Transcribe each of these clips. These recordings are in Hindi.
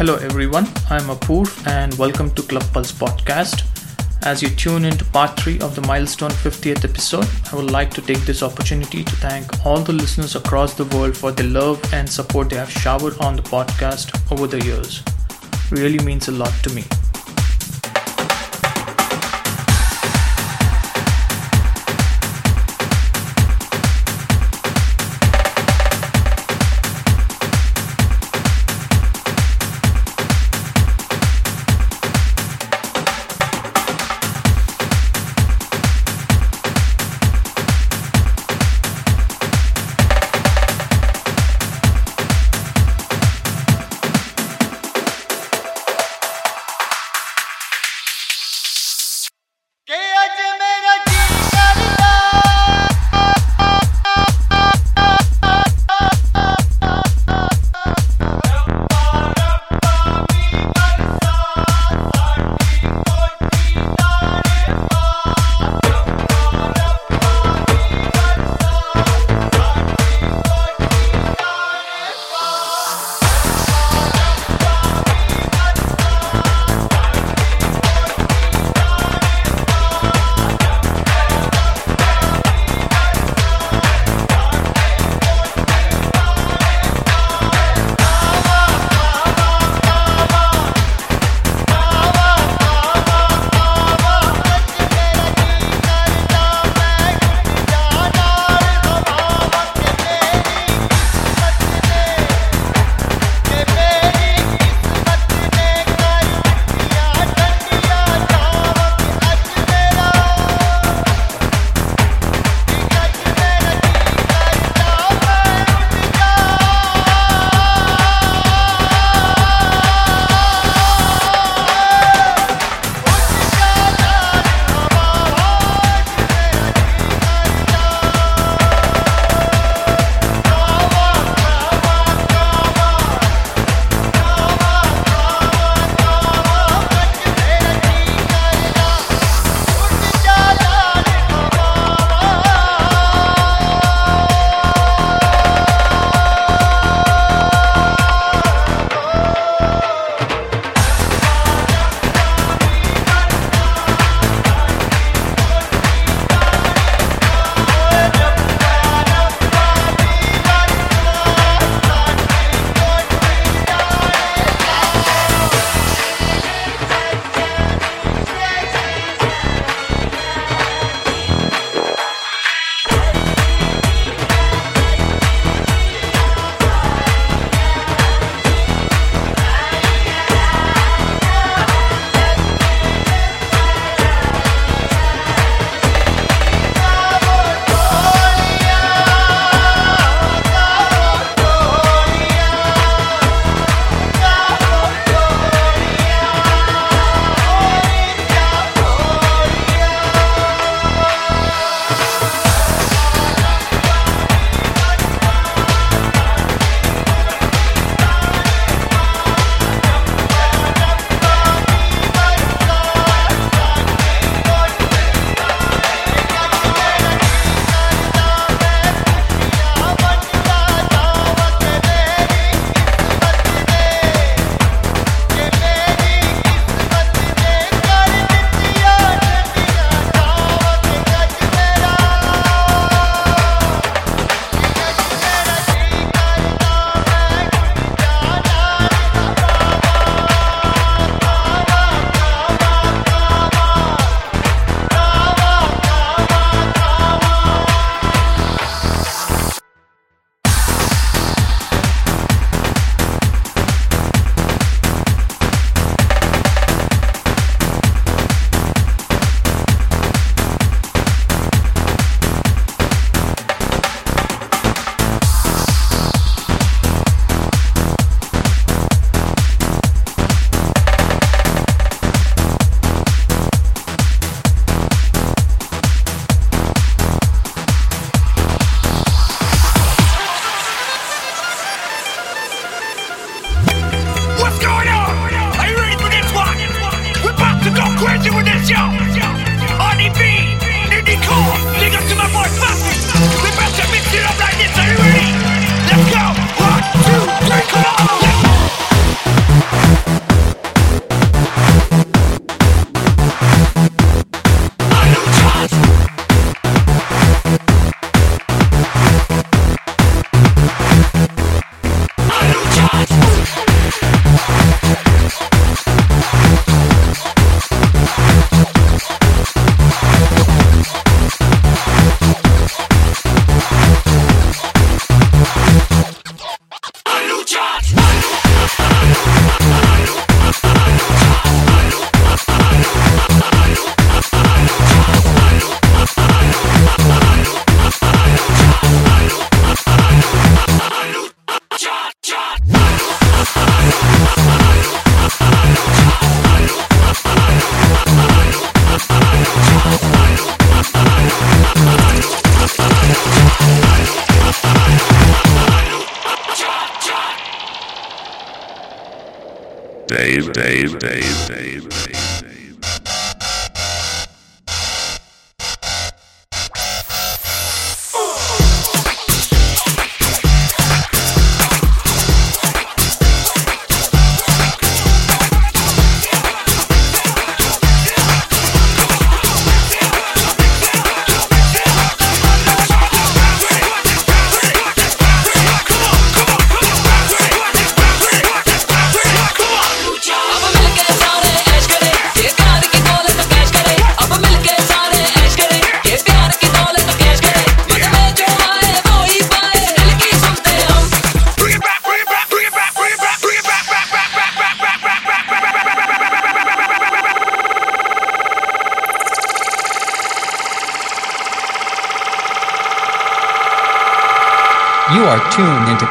Hello, everyone. I'm Apoor, and welcome to Club Pulse podcast. As you tune into part 3 of the milestone 50th episode, I would like to take this opportunity to thank all the listeners across the world for the love and support they have showered on the podcast over the years. Really means a lot to me.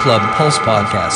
Club Pulse Podcast.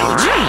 Rage.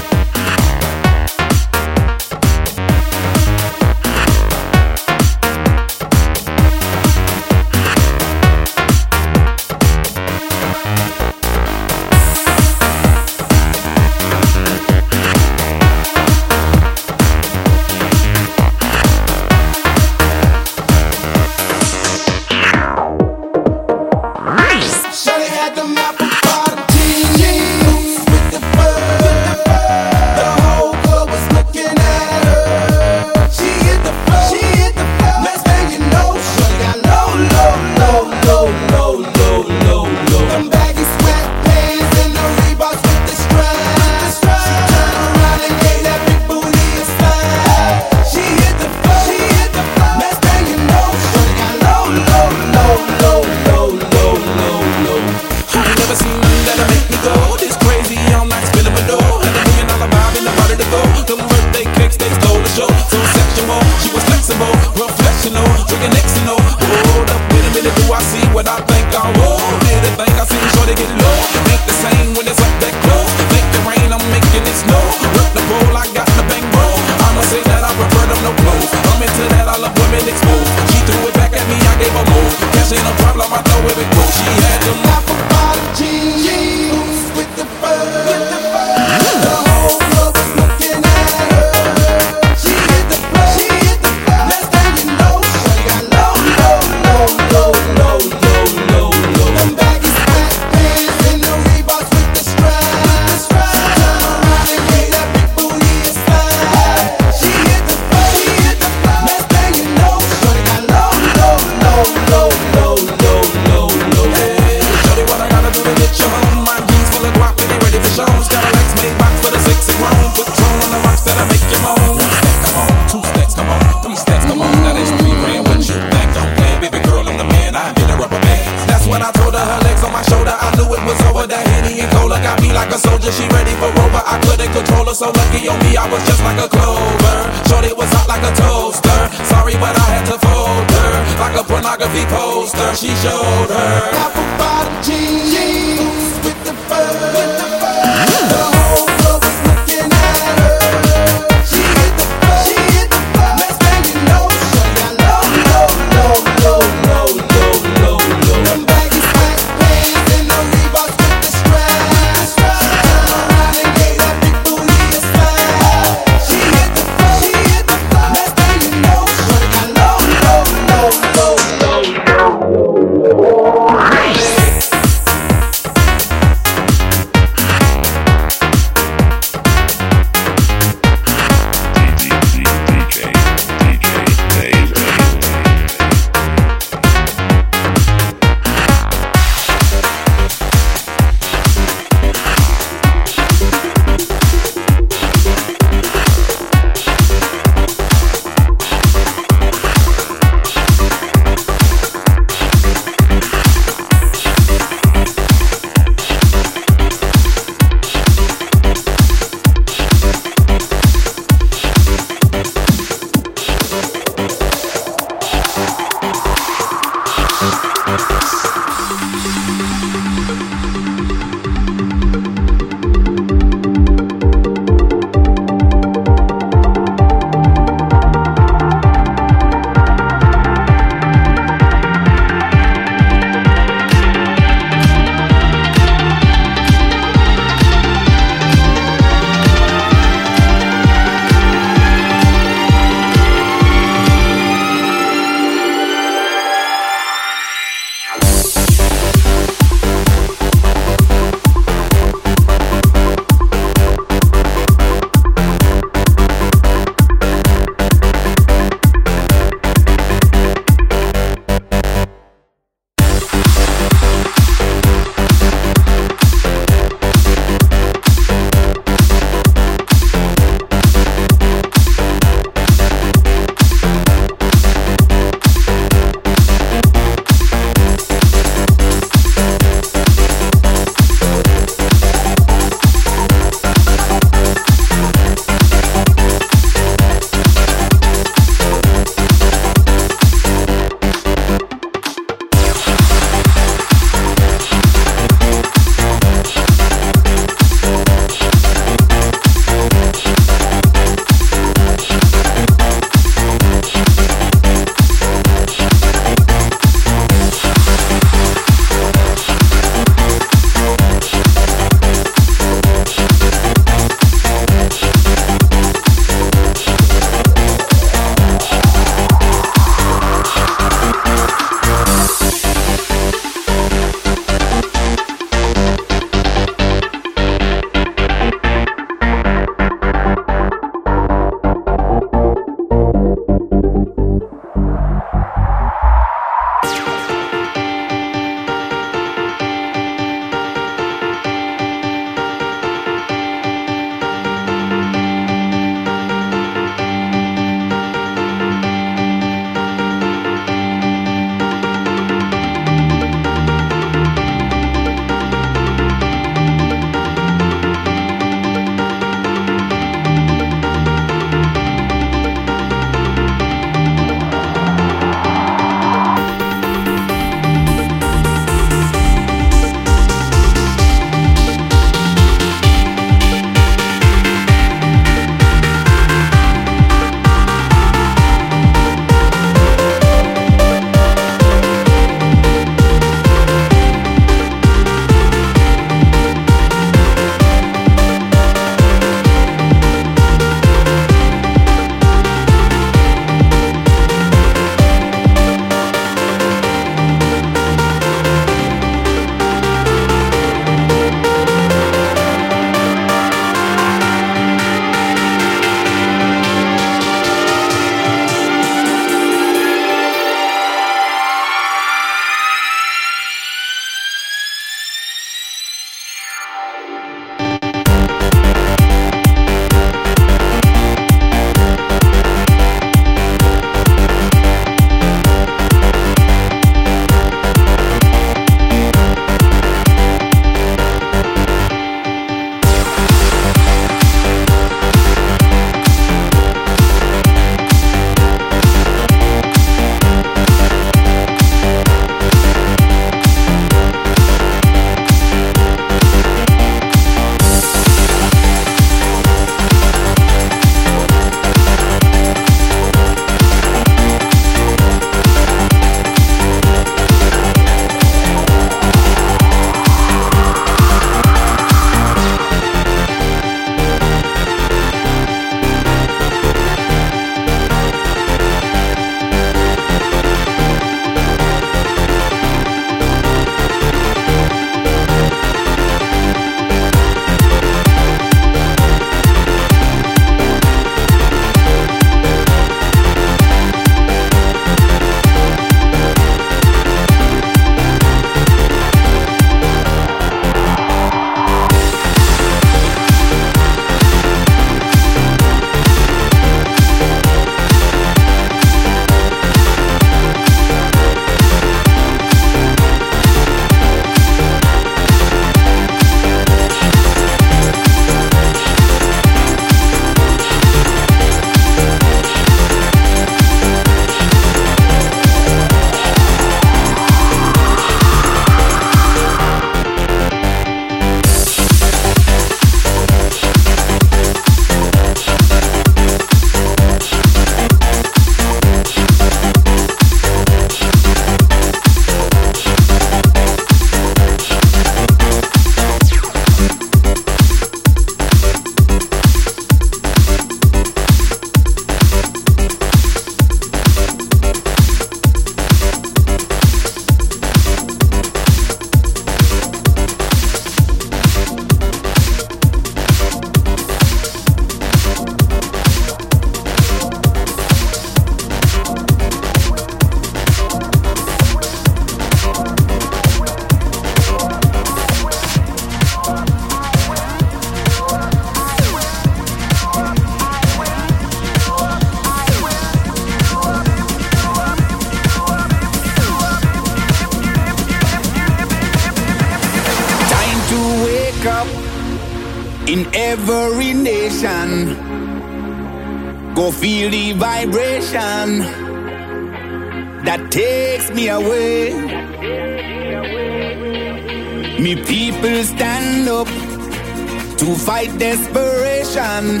desperation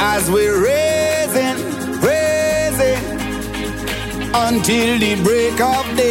as we're raising, raising until the break of day.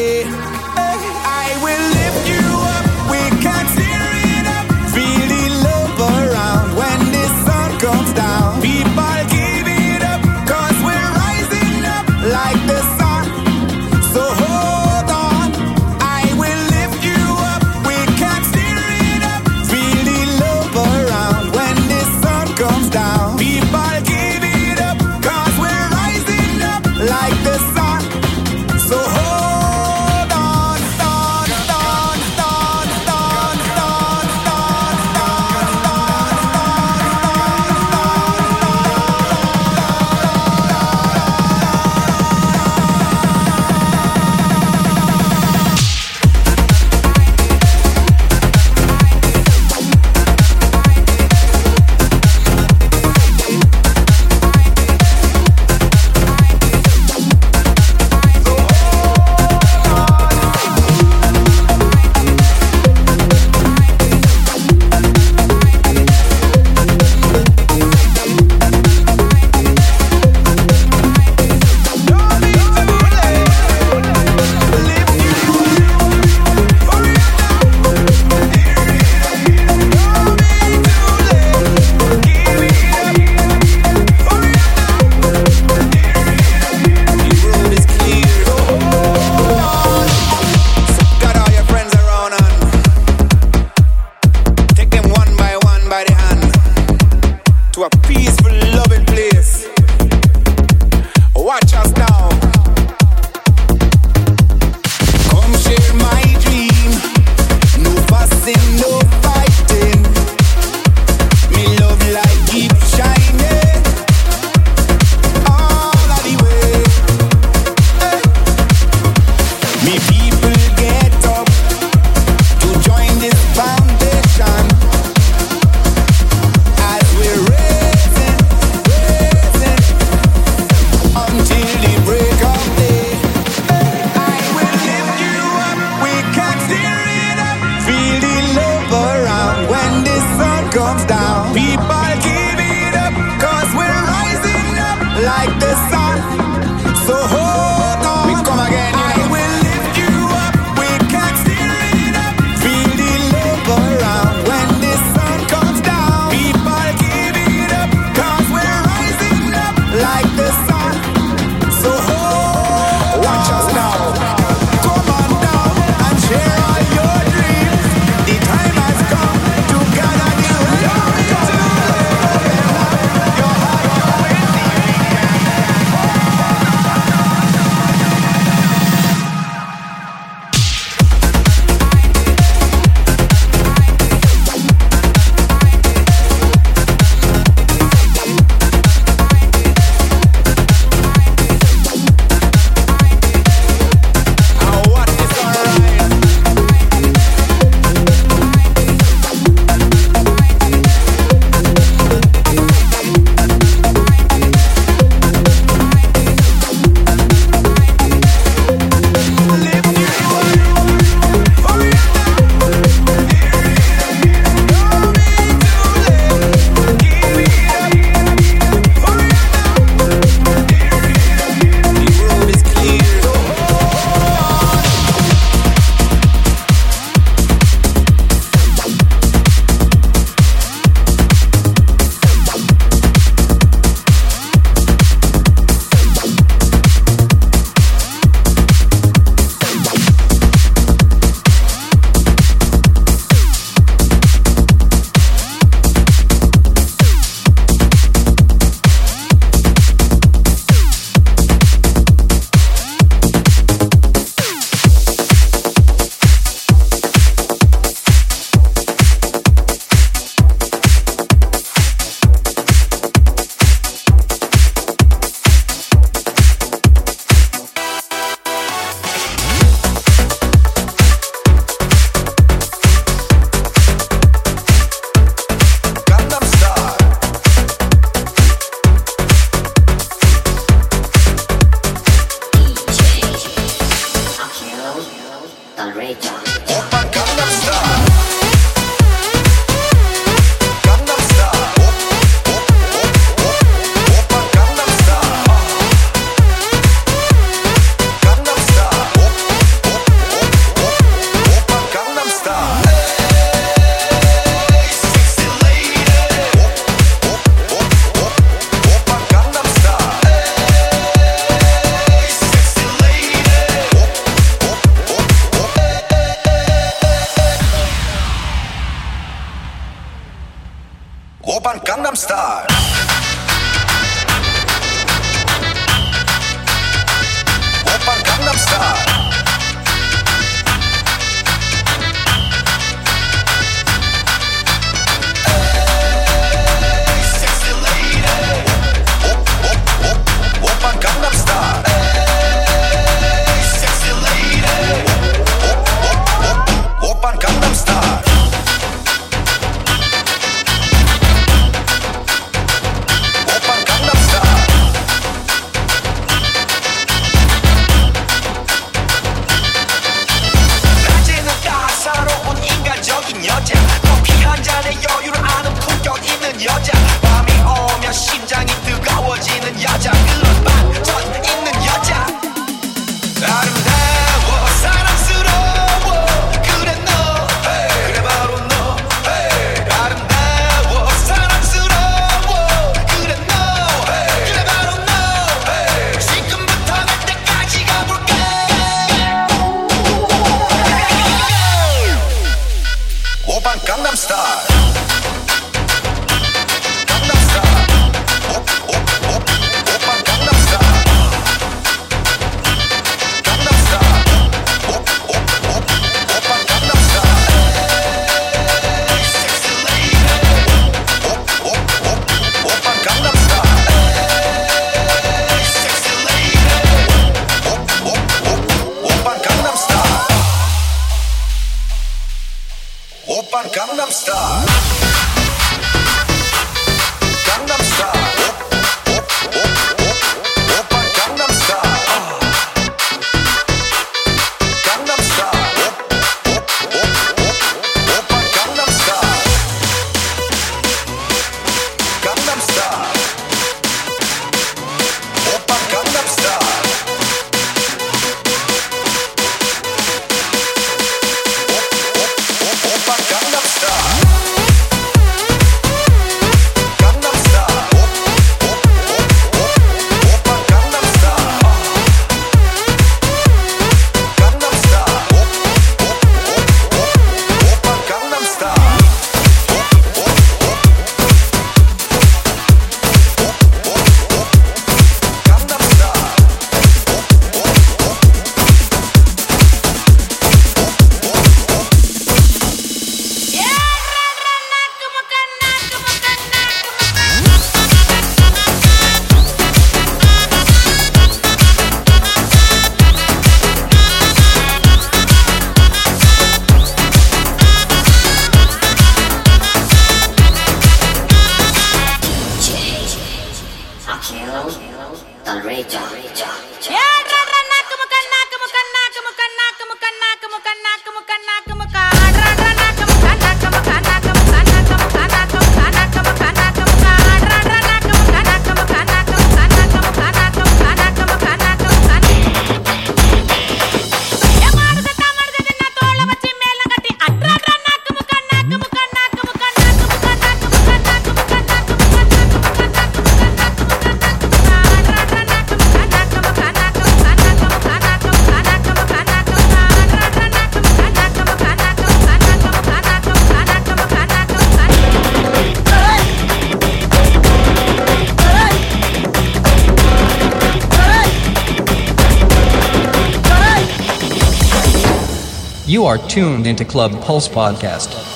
Are tuned into Club Pulse Podcast.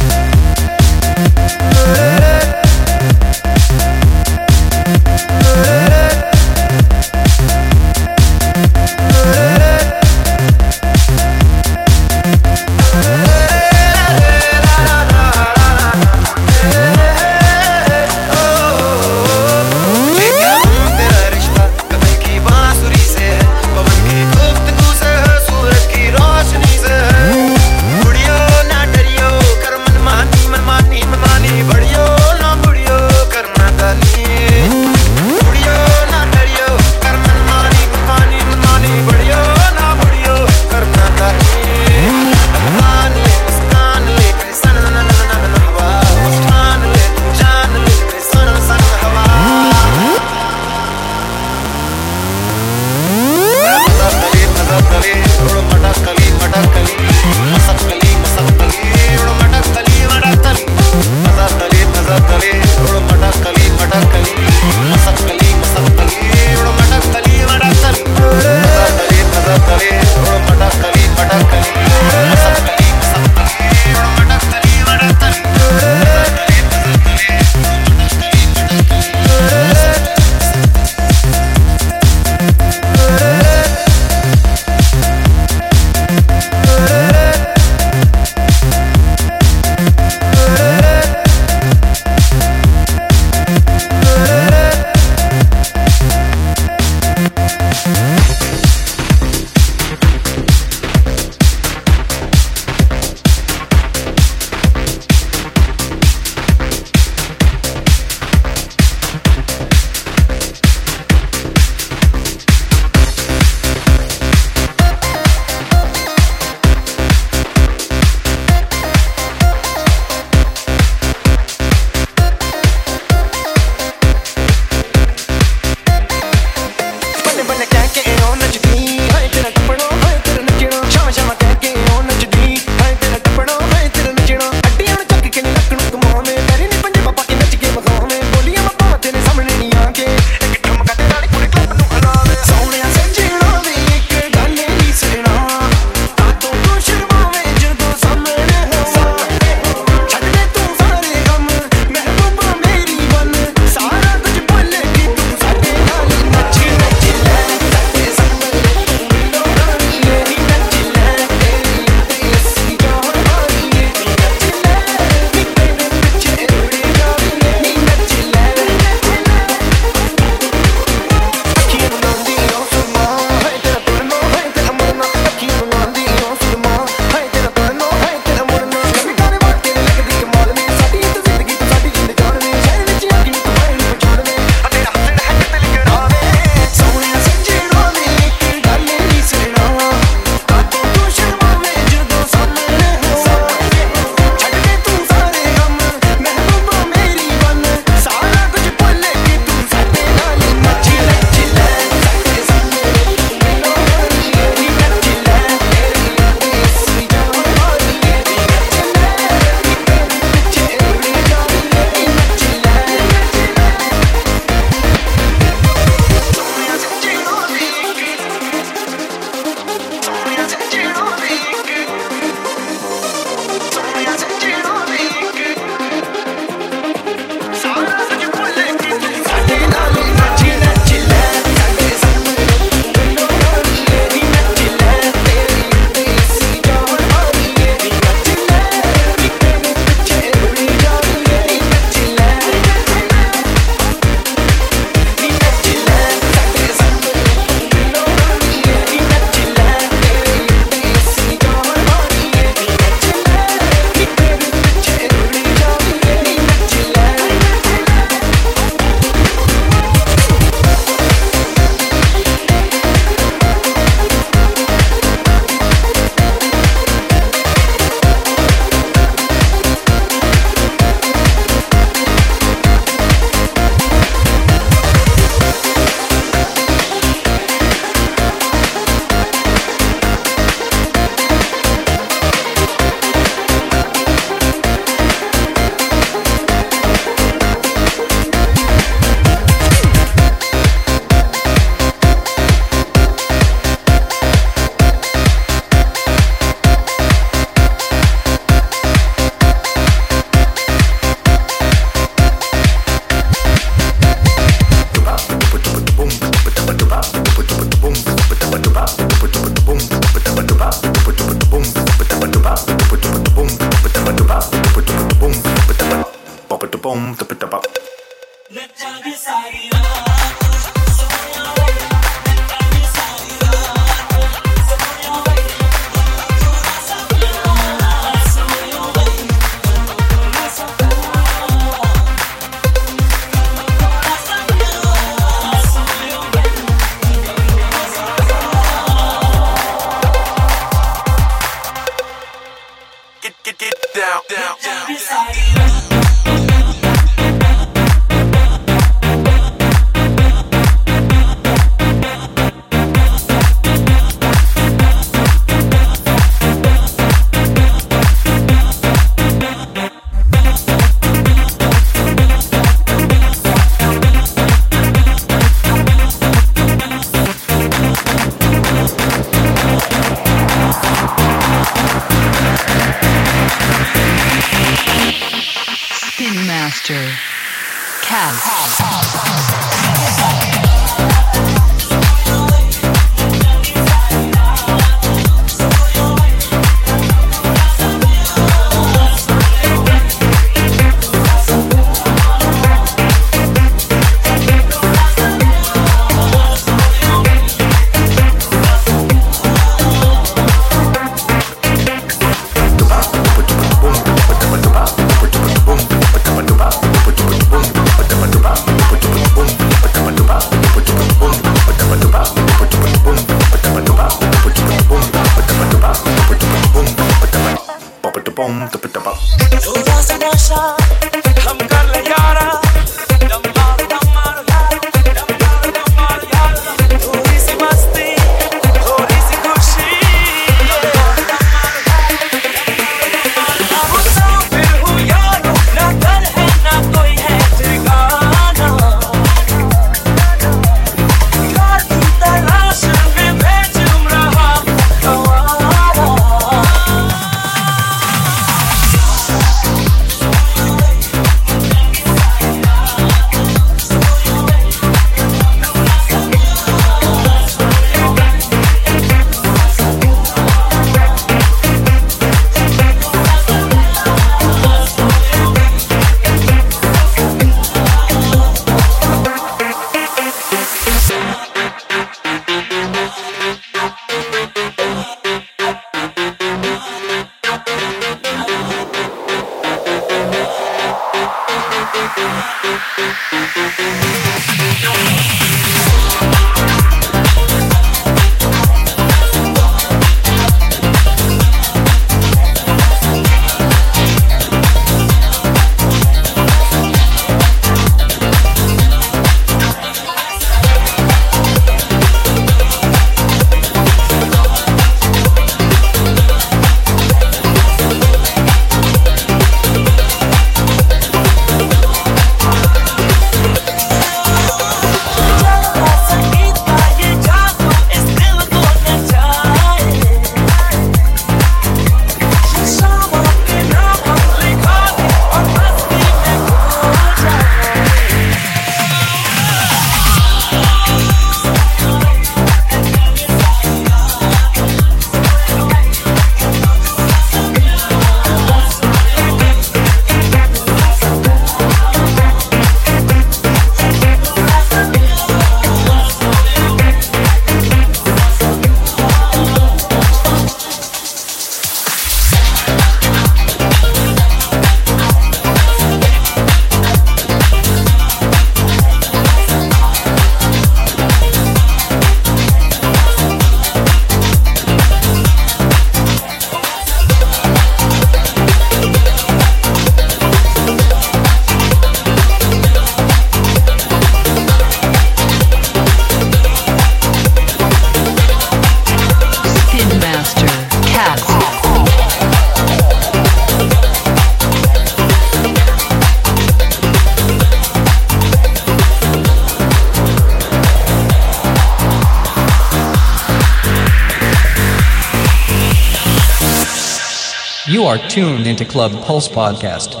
Are tuned into Club Pulse Podcast.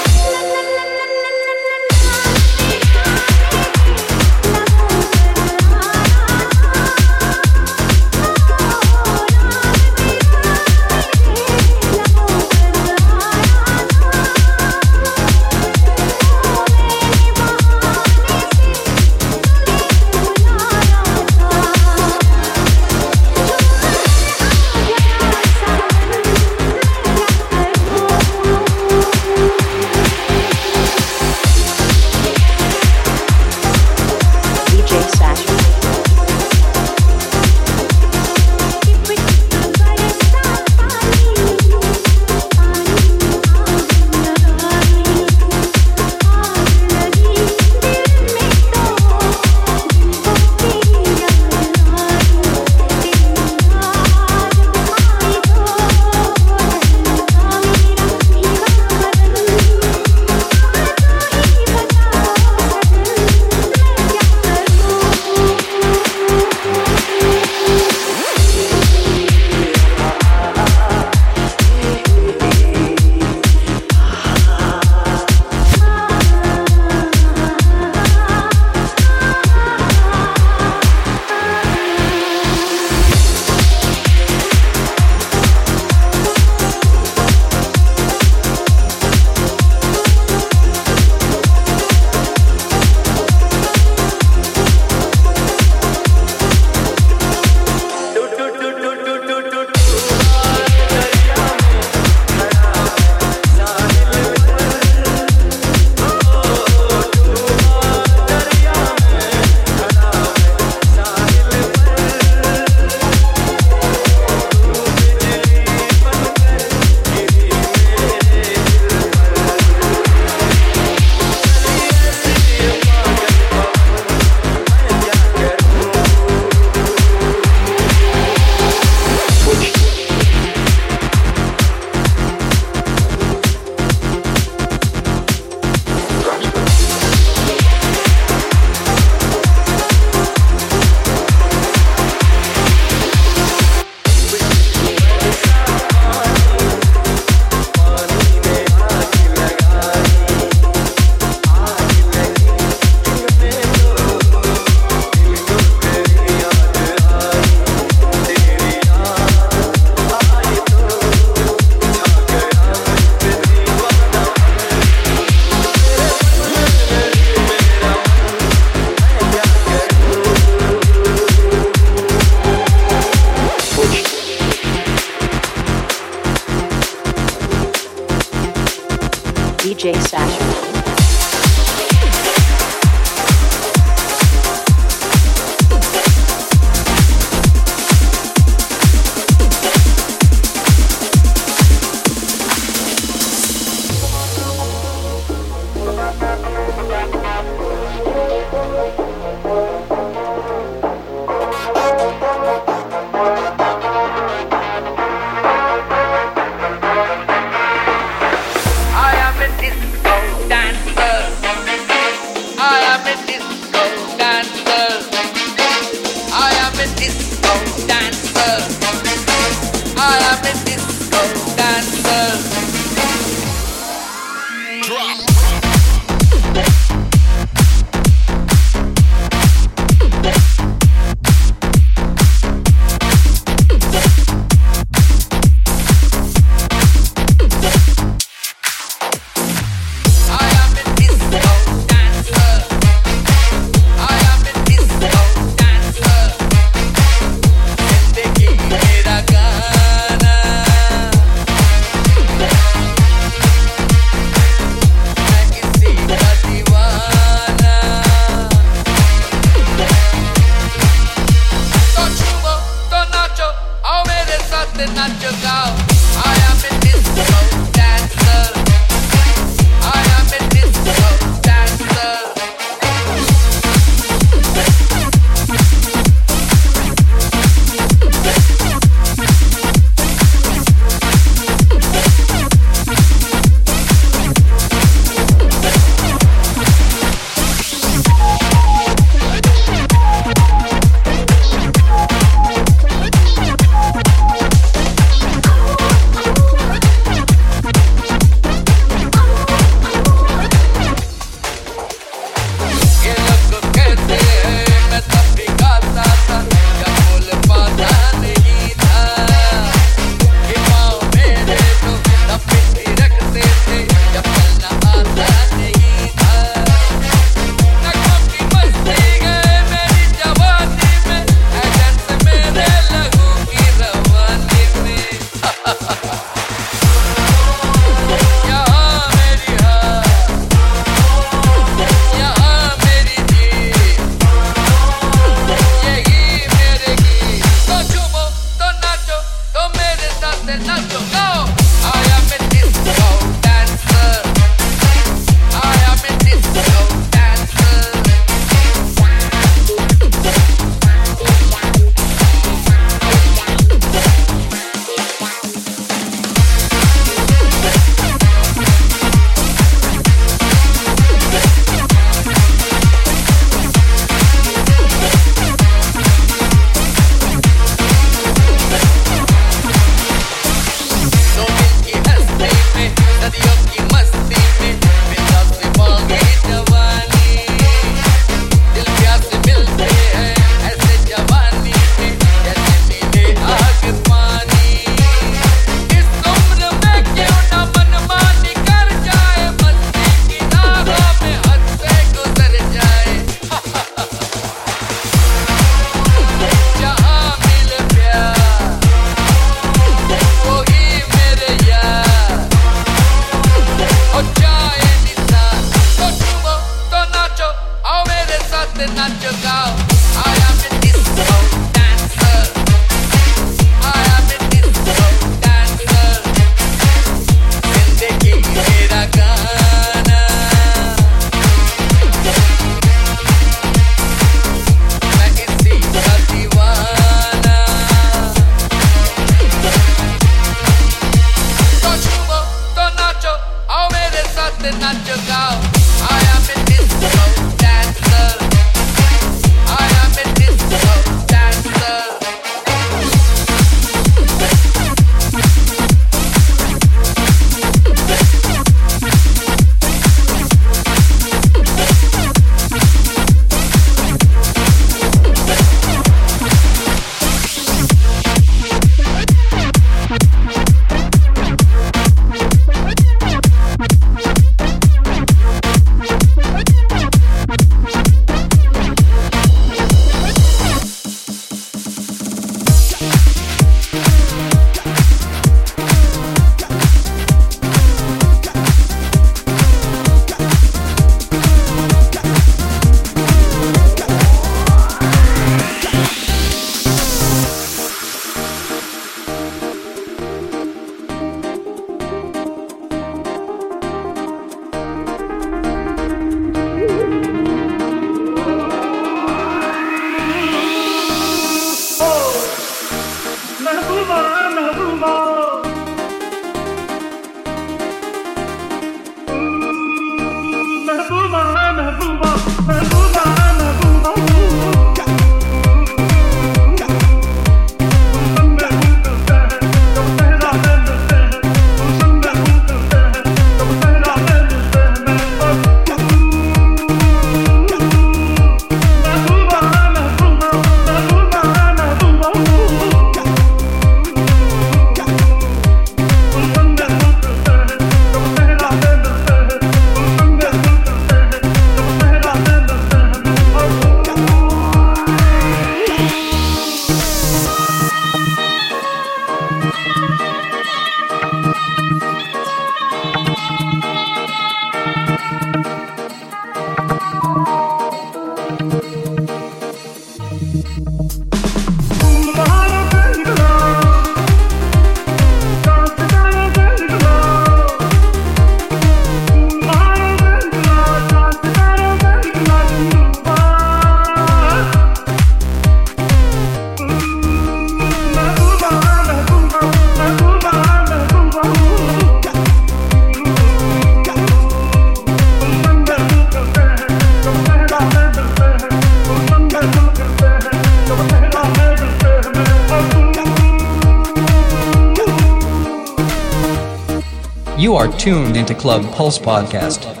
Club Pulse Podcast.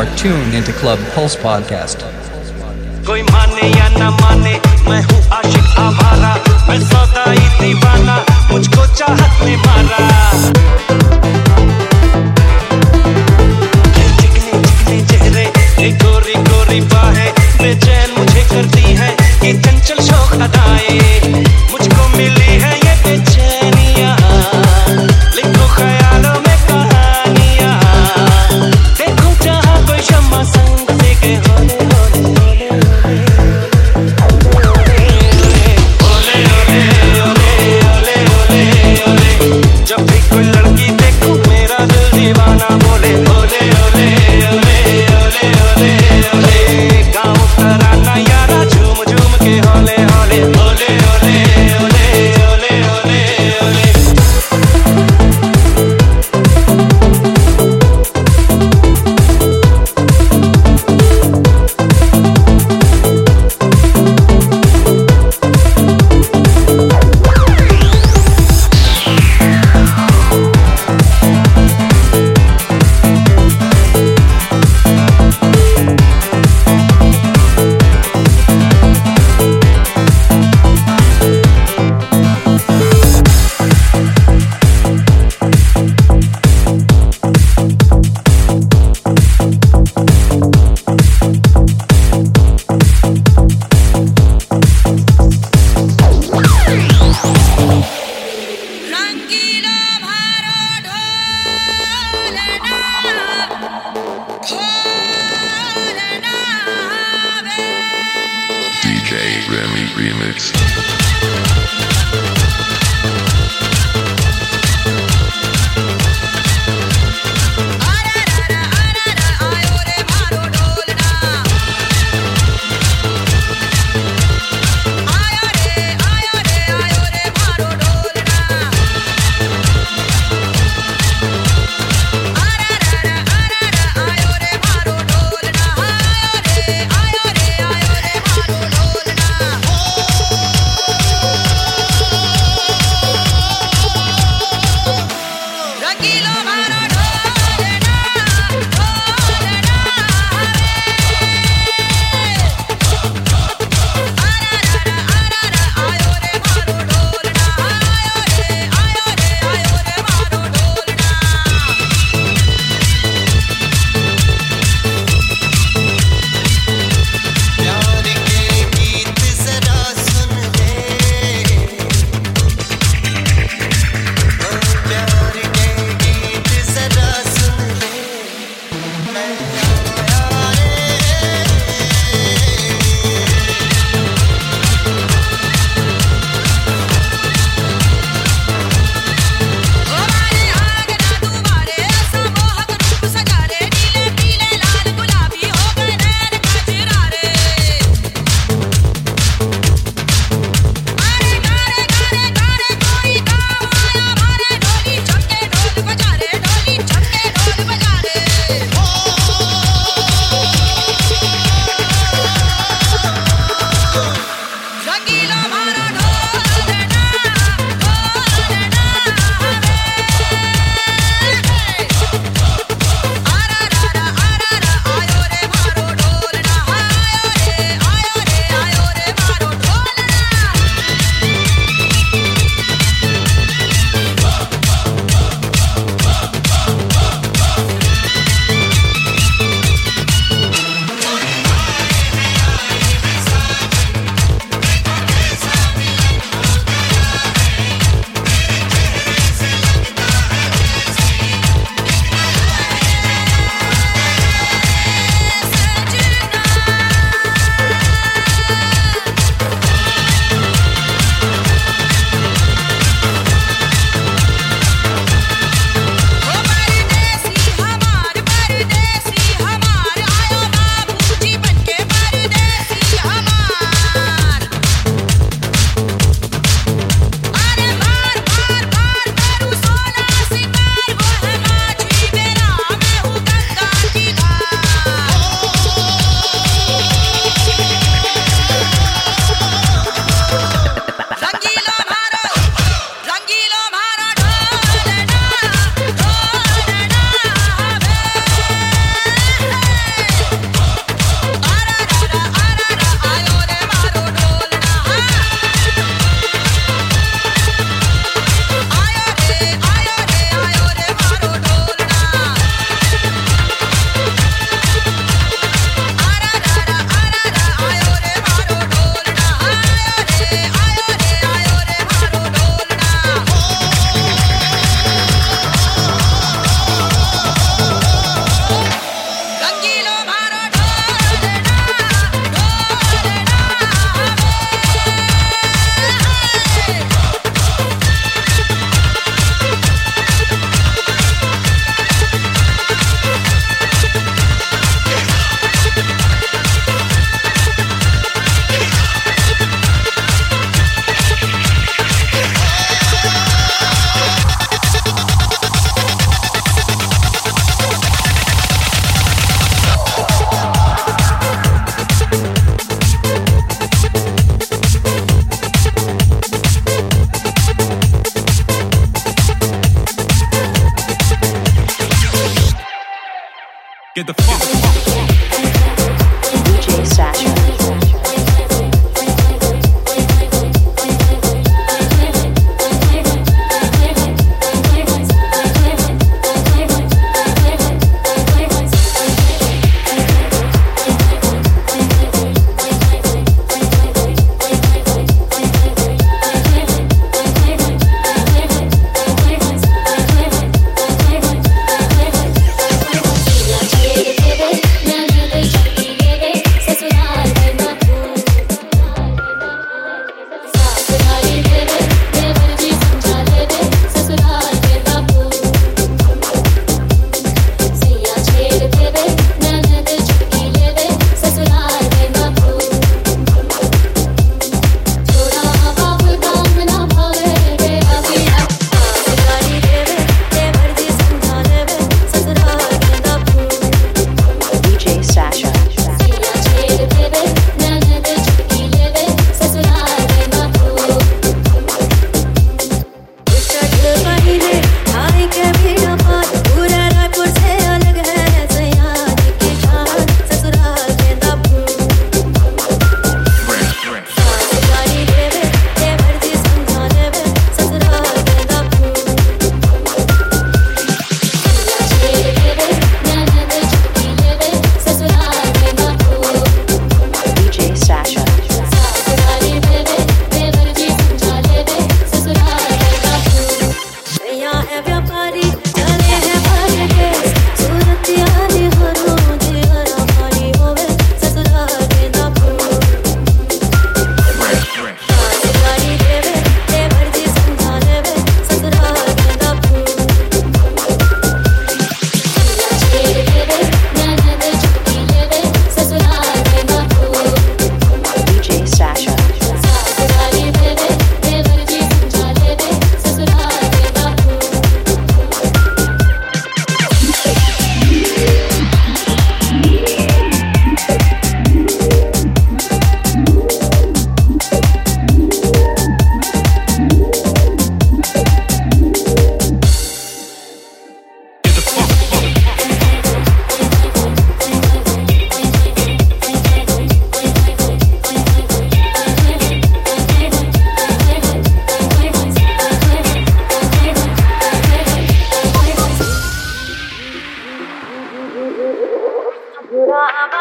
are tuned into Club Pulse Podcast. चेहरे गोरी मुझे करती है ये चंचल शौक अदाए मुझको मिली है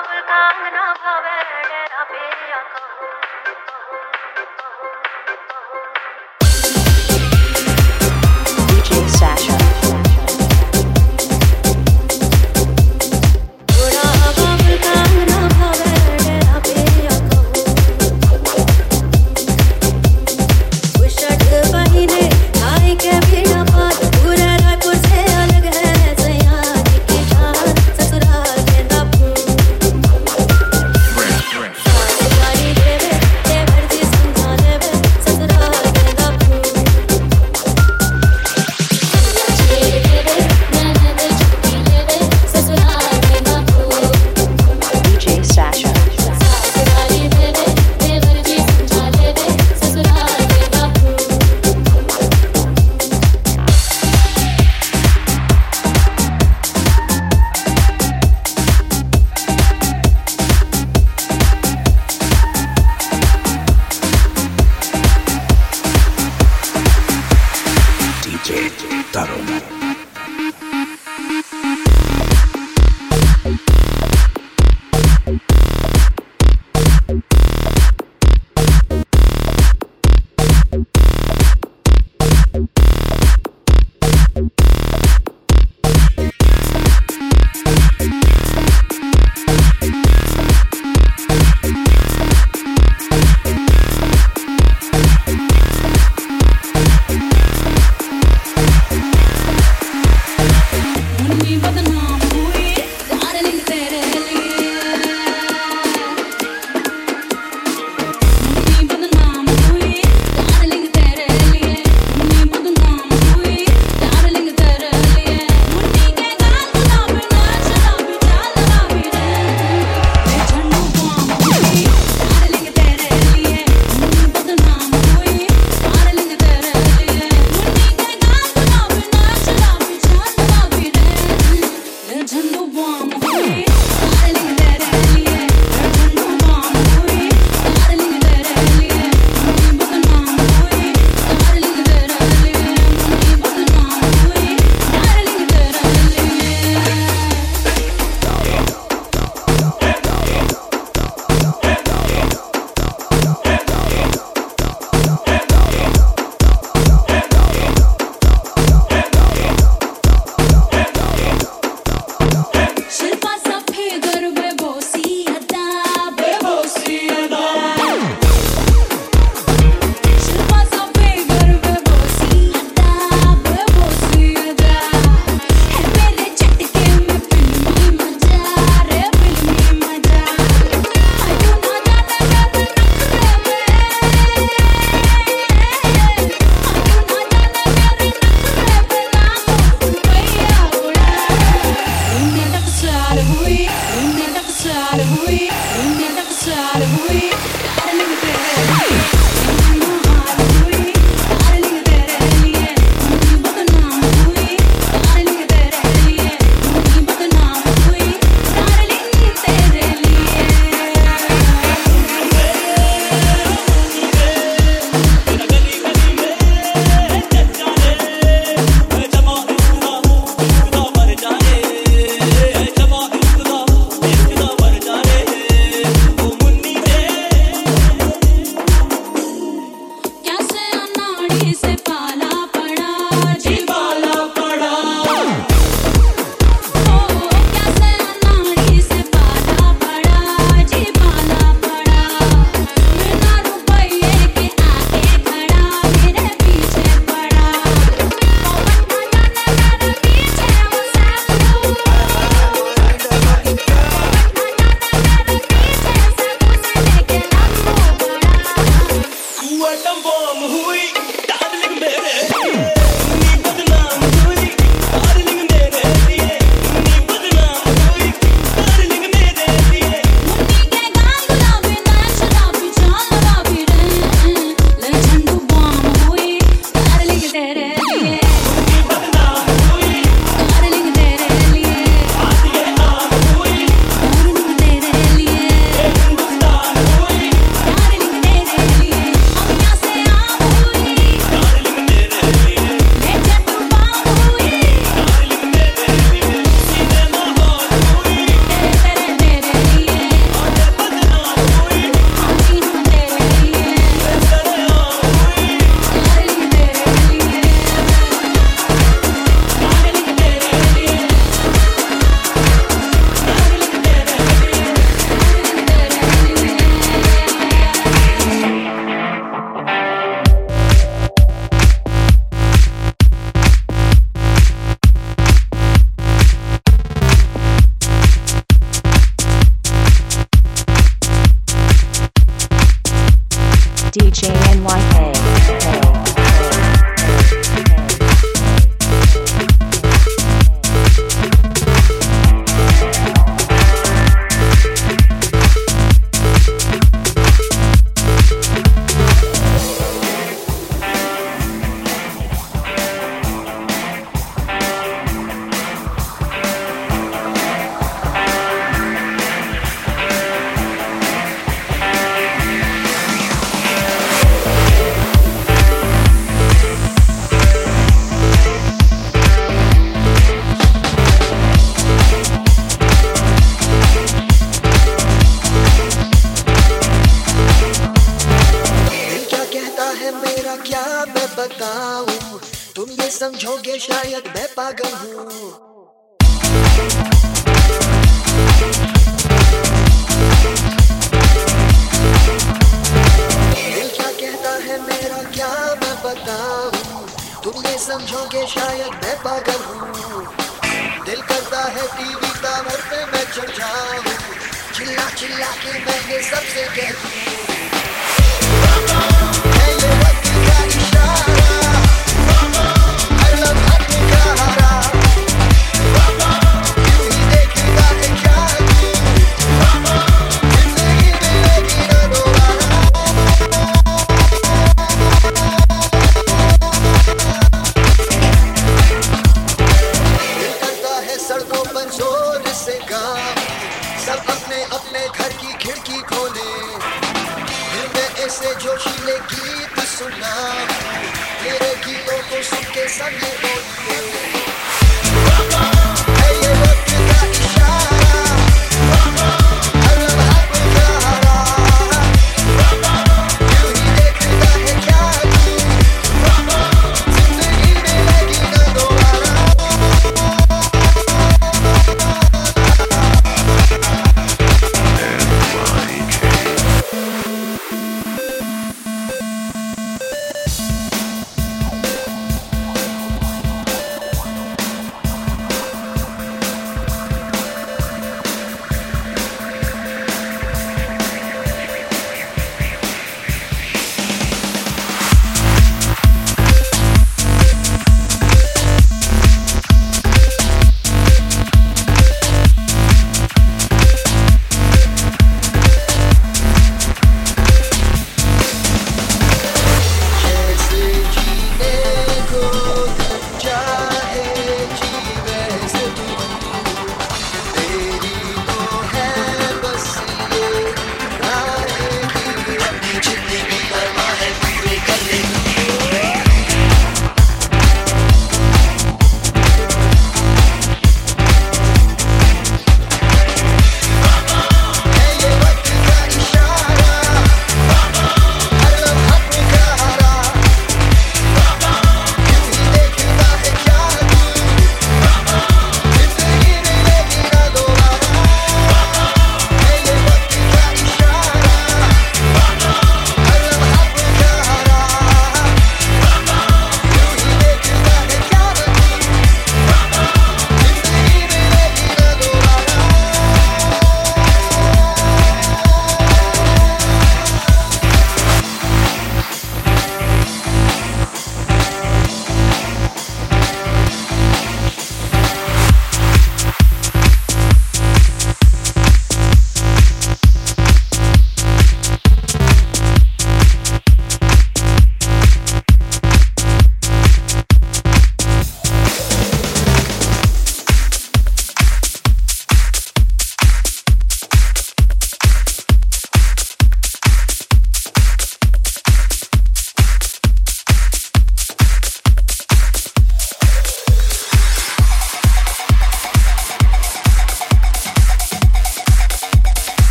love come.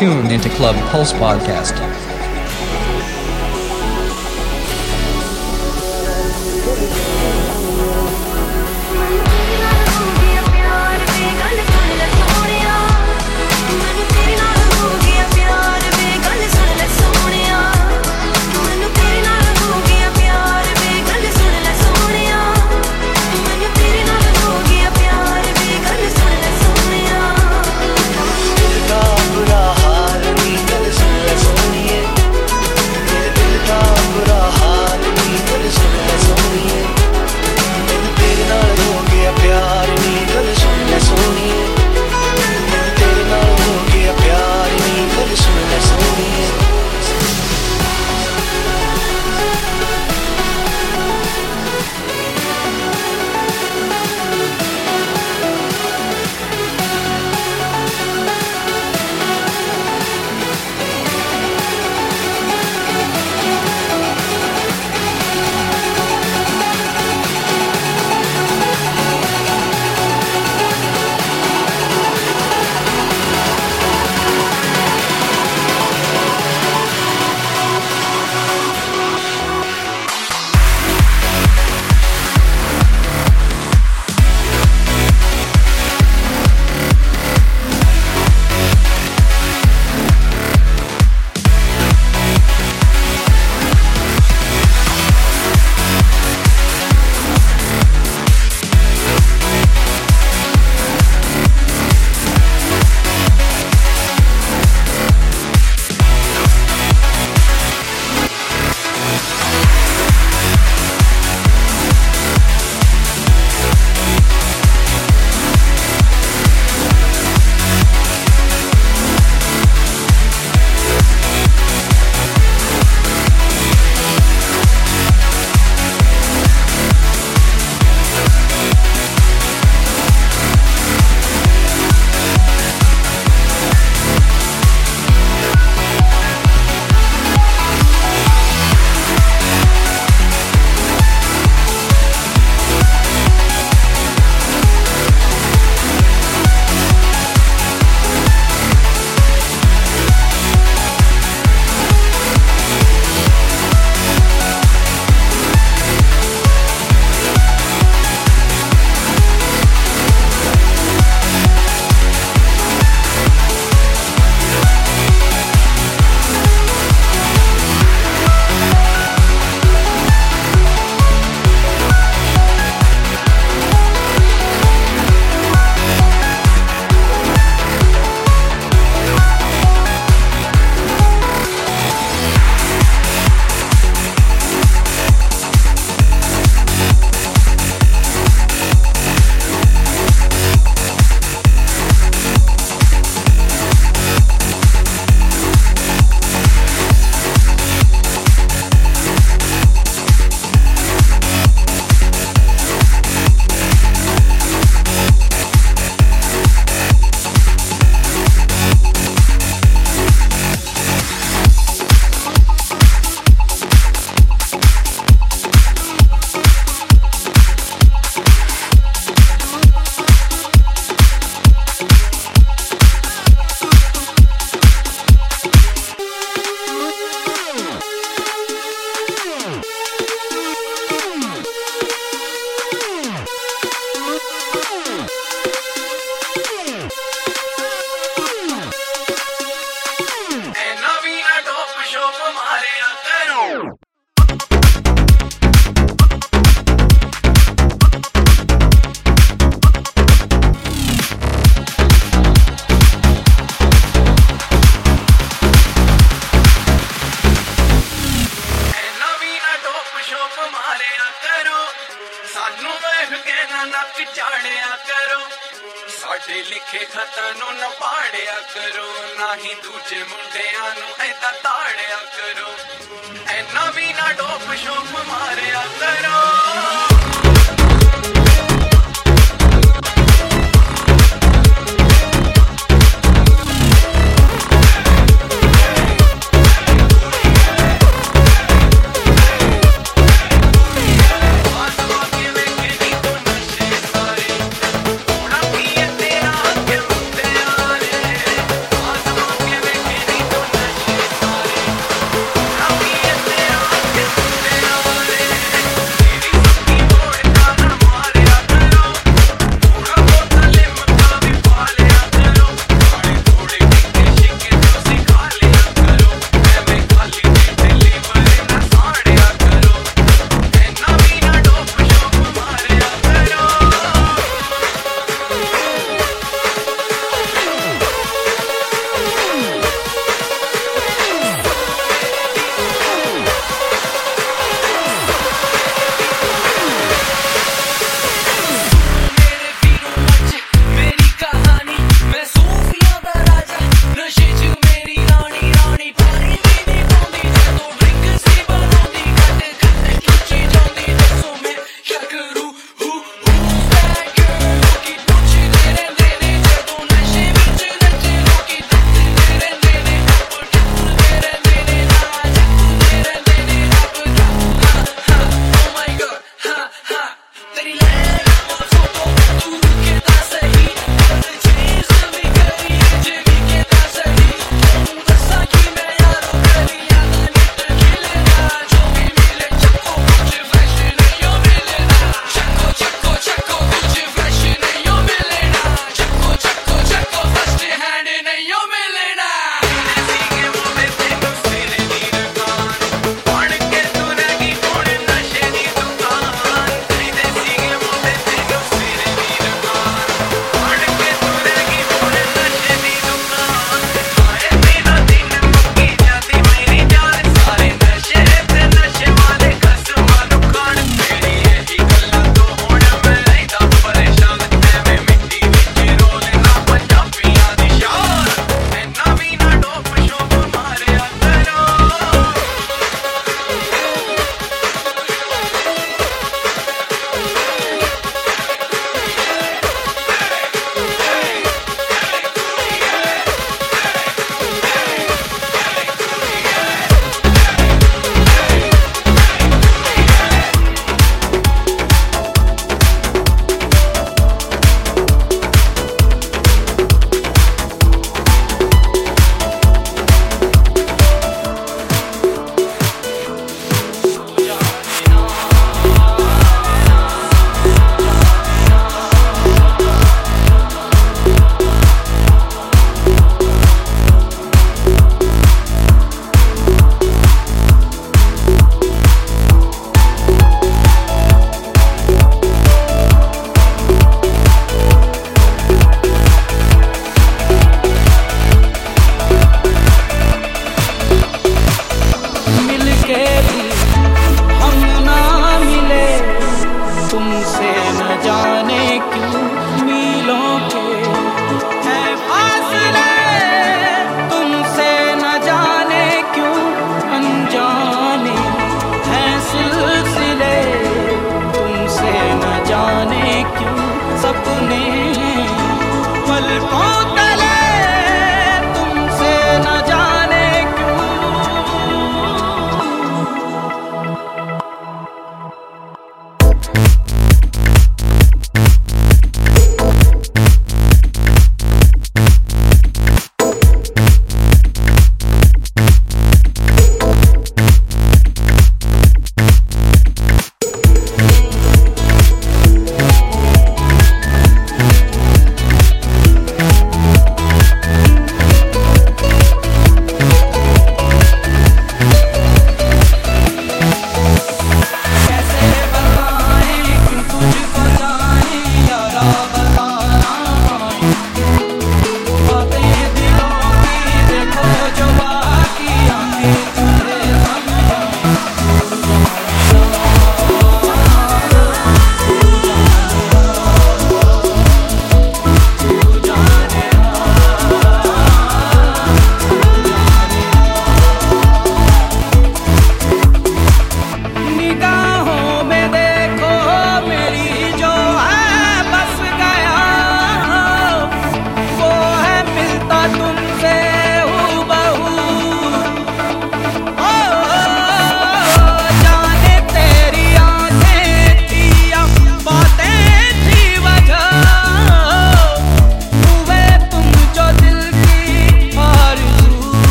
Tuned into Club Pulse Podcast.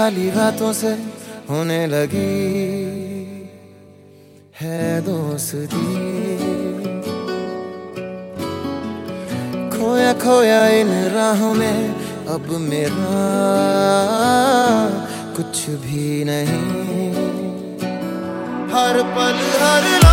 खाली बातों से होने लगी है दोस्ती। खोया खोया इन राहों में अब मेरा कुछ भी नहीं। हर पल, हर ला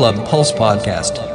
Club Pulse Podcast.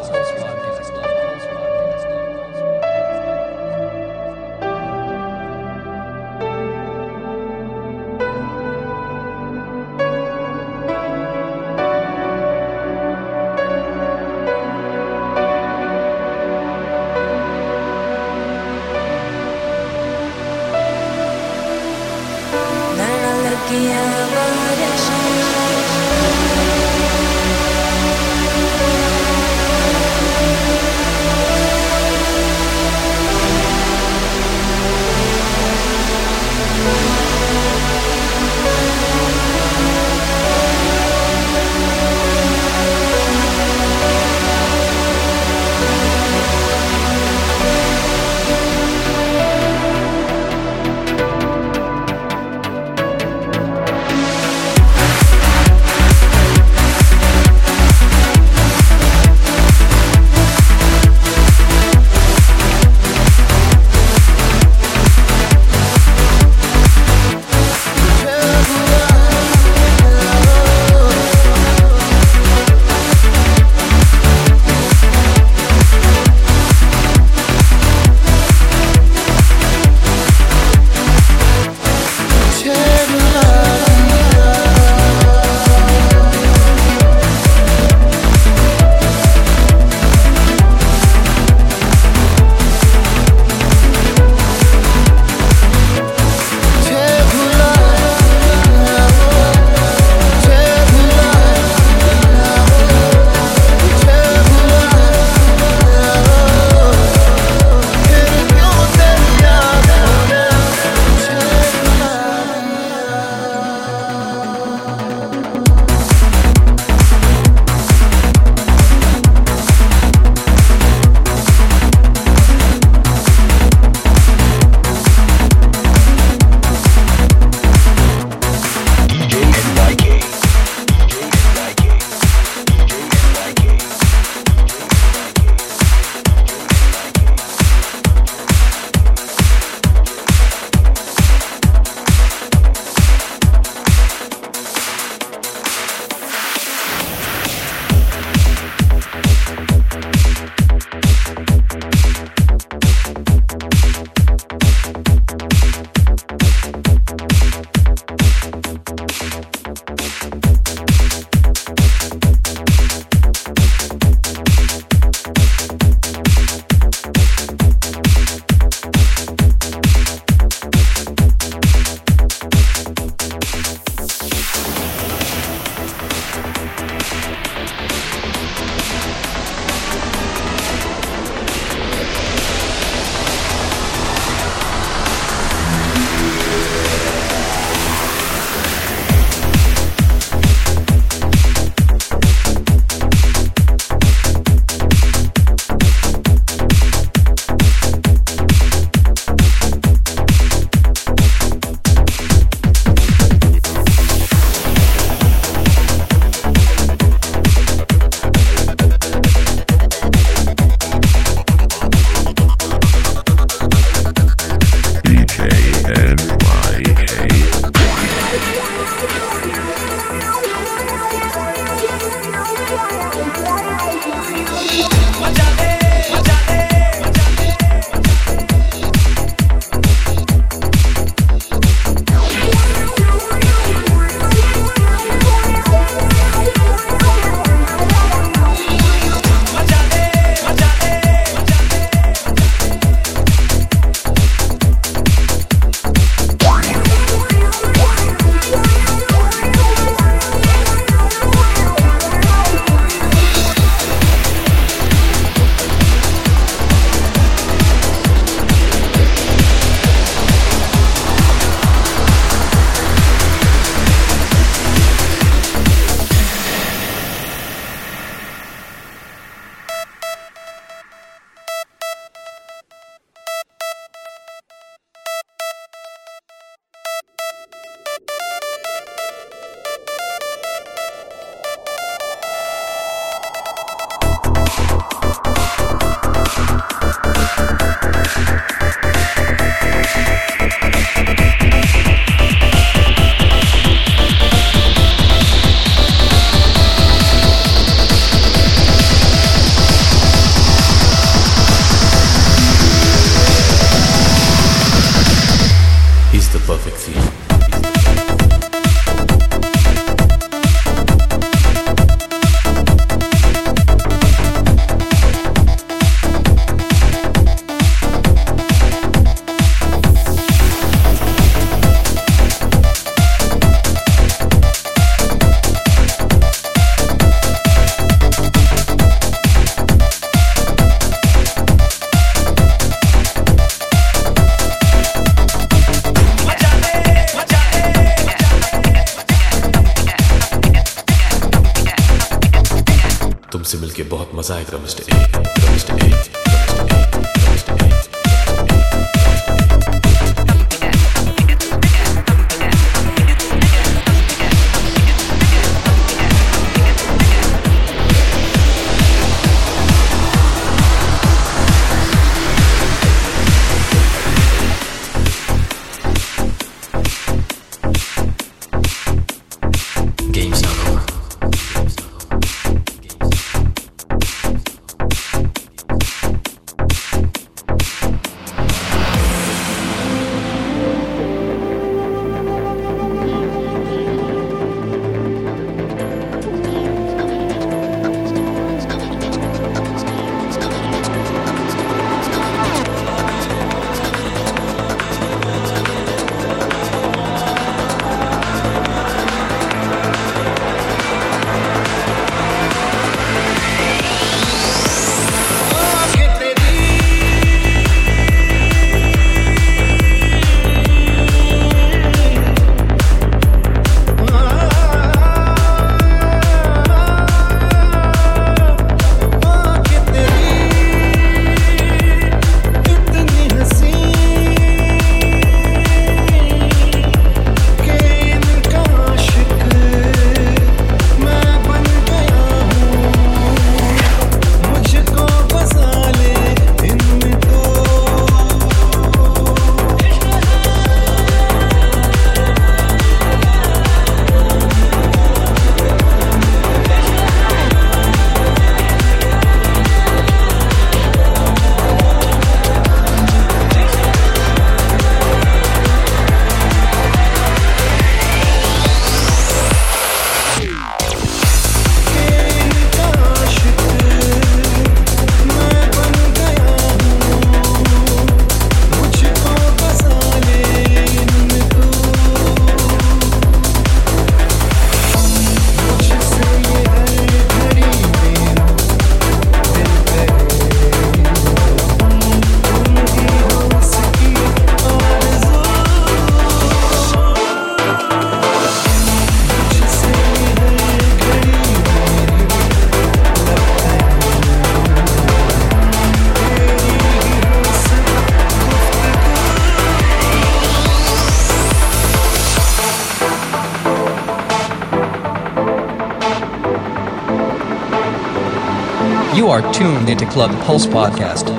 are tuned into Club Pulse Podcast.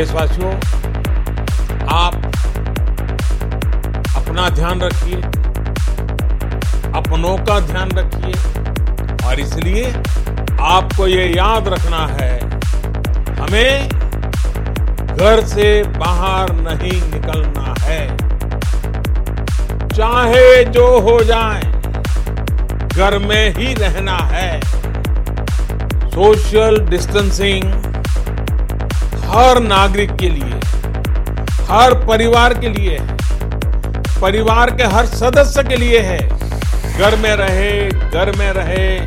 देशवासियों, आप अपना ध्यान रखिए, अपनों का ध्यान रखिए, और इसलिए आपको ये याद रखना है, हमें घर से बाहर नहीं निकलना है। चाहे जो हो जाए, घर में ही रहना है। सोशल डिस्टेंसिंग हर नागरिक के लिए, हर परिवार के लिए है। परिवार के हर सदस्य के लिए है। घर में रहे, घर में रहे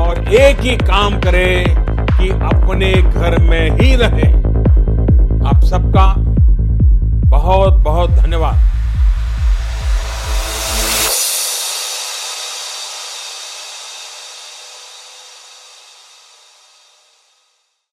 और एक ही काम करे कि अपने घर में ही रहे।